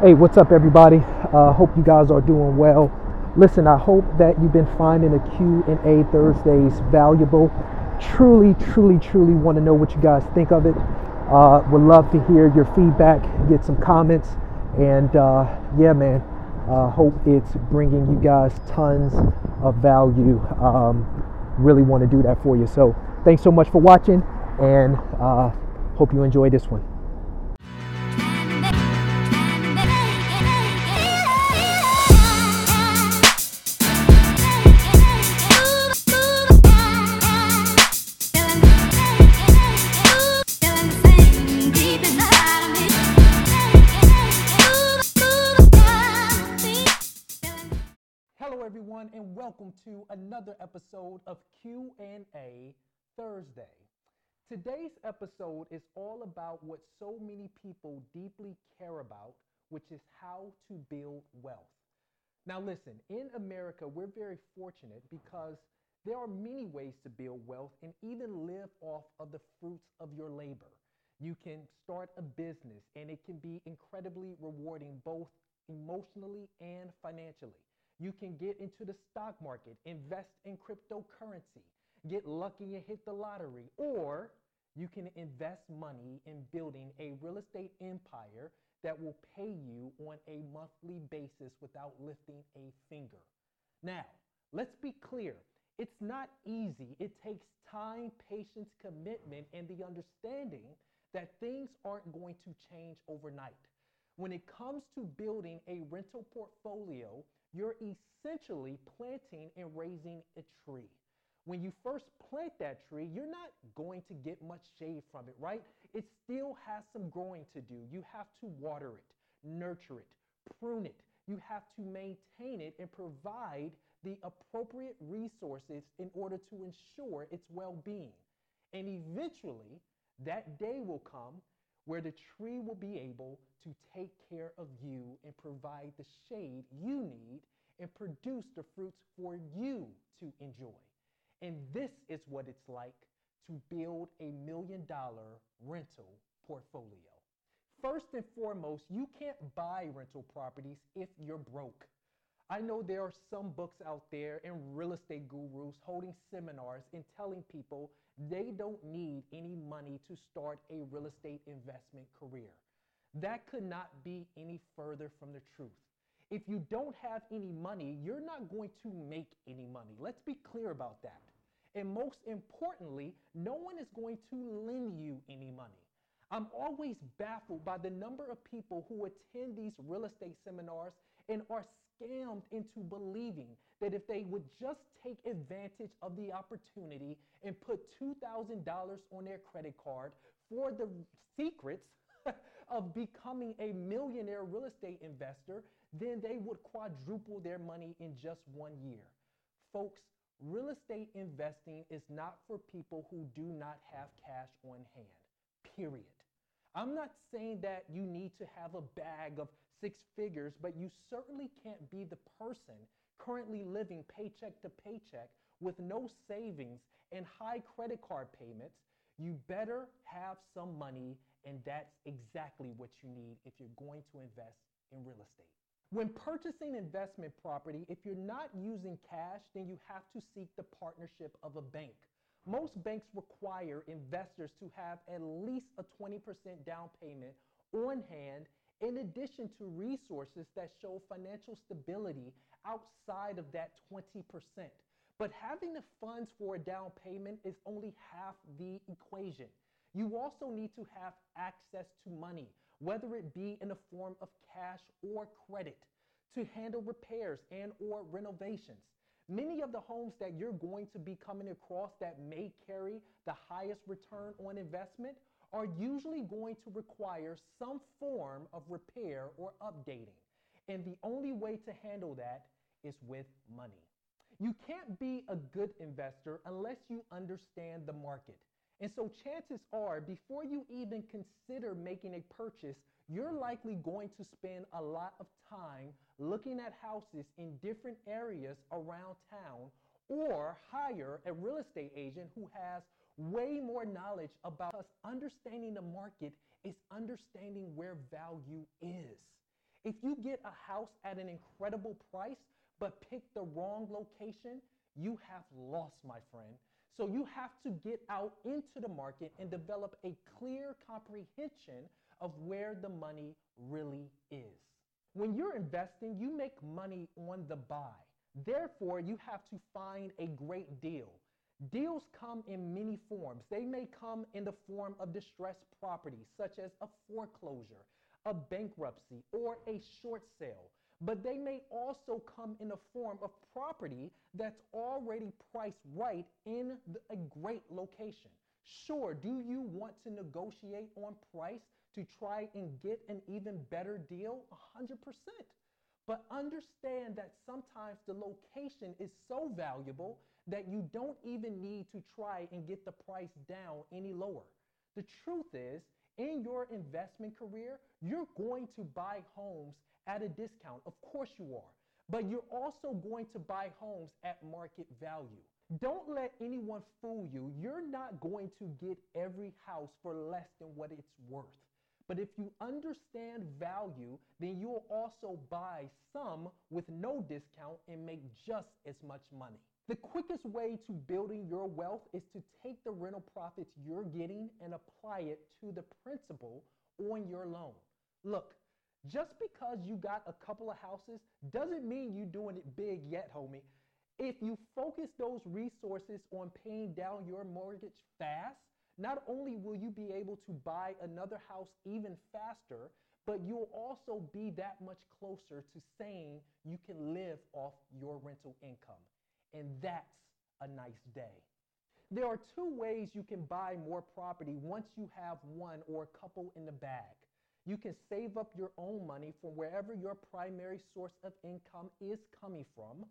Hey, what's up, everybody? Uh, hope you guys are doing well. Listen, I hope that you've been finding the Q and A Thursdays valuable. Truly, truly, truly want to know what you guys think of it. Uh, would love to hear your feedback, get some comments, and uh, yeah, man. Uh, hope it's bringing you guys tons of value. Um, really want to do that for you. So, thanks so much for watching, and uh, hope you enjoy this one. Everyone, and welcome to another episode of Q&A Thursday. Today's episode is all about what so many people deeply care about, which is how to build wealth. Now, listen, in America, we're very fortunate because there are many ways to build wealth and even live off of the fruits of your labor. You can start a business, and it can be incredibly rewarding both emotionally and financially. You can get into the stock market, invest in cryptocurrency, get lucky and hit the lottery, or you can invest money in building a real estate empire that will pay you on a monthly basis without lifting a finger. Now, let's be clear. It's not easy. It takes time, patience, commitment, and the understanding that things aren't going to change overnight. When it comes to building a rental portfolio, you're essentially planting and raising a tree. When you first plant that tree, you're not going to get much shade from it, right? It still has some growing to do. You have to water it, nurture it, prune it. You have to maintain it and provide the appropriate resources in order to ensure its well being. And eventually, that day will come where the tree will be able to take care of you and provide the shade you need and produce the fruits for you to enjoy. And this is what it's like to build a million dollar rental portfolio. First and foremost, you can't buy rental properties if you're broke. I know there are some books out there and real estate gurus holding seminars and telling people they don't need any money to start a real estate investment career. That could not be any further from the truth. If you don't have any money, you're not going to make any money. Let's be clear about that. And most importantly, no one is going to lend you any money. I'm always baffled by the number of people who attend these real estate seminars and are scammed into believing that if they would just take advantage of the opportunity and put $2,000 on their credit card for the secrets of becoming a millionaire real estate investor, then they would quadruple their money in just one year. Folks, real estate investing is not for people who do not have cash on hand, period. I'm not saying that you need to have a bag of six figures, but you certainly can't be the person currently living paycheck to paycheck with no savings and high credit card payments. You better have some money, and that's exactly what you need if you're going to invest in real estate. When purchasing investment property, if you're not using cash, then you have to seek the partnership of a bank. Most banks require investors to have at least a 20% down payment on hand, in addition to resources that show financial stability outside of that 20%. But having the funds for a down payment is only half the equation. You also need to have access to money, whether it be in the form of cash or credit, to handle repairs and or renovations. Many of the homes that you're going to be coming across that may carry the highest return on investment are usually going to require some form of repair or updating. And the only way to handle that is with money. You can't be a good investor unless you understand the market. And so, chances are, before you even consider making a purchase, you're likely going to spend a lot of time looking at houses in different areas around town or hire a real estate agent who has way more knowledge about us. Understanding the market is understanding where value is. If you get a house at an incredible price, but pick the wrong location, you have lost, my friend. So you have to get out into the market and develop a clear comprehension of where the money really is. When you're investing, you make money on the buy. Therefore, you have to find a great deal. Deals come in many forms. They may come in the form of distressed property, such as a foreclosure, a bankruptcy, or a short sale. But they may also come in the form of property that's already priced right in the, a great location. Sure, do you want to negotiate on price to try and get an even better deal? 100%. But understand that sometimes the location is so valuable that you don't even need to try and get the price down any lower. The truth is, in your investment career, you're going to buy homes at a discount. Of course you are. But you're also going to buy homes at market value. Don't let anyone fool you. You're not going to get every house for less than what it's worth. But if you understand value, then you'll also buy some with no discount and make just as much money. The quickest way to building your wealth is to take the rental profits you're getting and apply it to the principal on your loan. Look, just because you got a couple of houses doesn't mean you're doing it big yet, homie. If you focus those resources on paying down your mortgage fast, not only will you be able to buy another house even faster, but you'll also be that much closer to saying you can live off your rental income. And that's a nice day. There are two ways you can buy more property once you have one or a couple in the bag. You can save up your own money from wherever your primary source of income is coming from,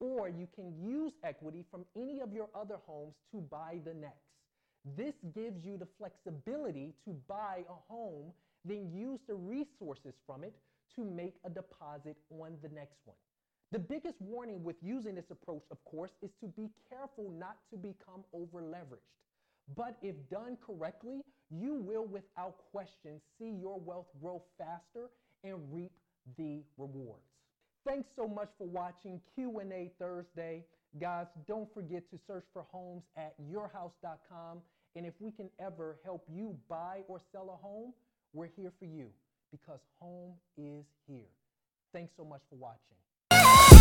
or you can use equity from any of your other homes to buy the next. This gives you the flexibility to buy a home, then use the resources from it to make a deposit on the next one. The biggest warning with using this approach, of course, is to be careful not to become over leveraged. But if done correctly, you will without question see your wealth grow faster and reap the rewards. Thanks so much for watching Q&A Thursday. Guys, don't forget to search for homes at yourhouse.com and if we can ever help you buy or sell a home, we're here for you because home is here. Thanks so much for watching.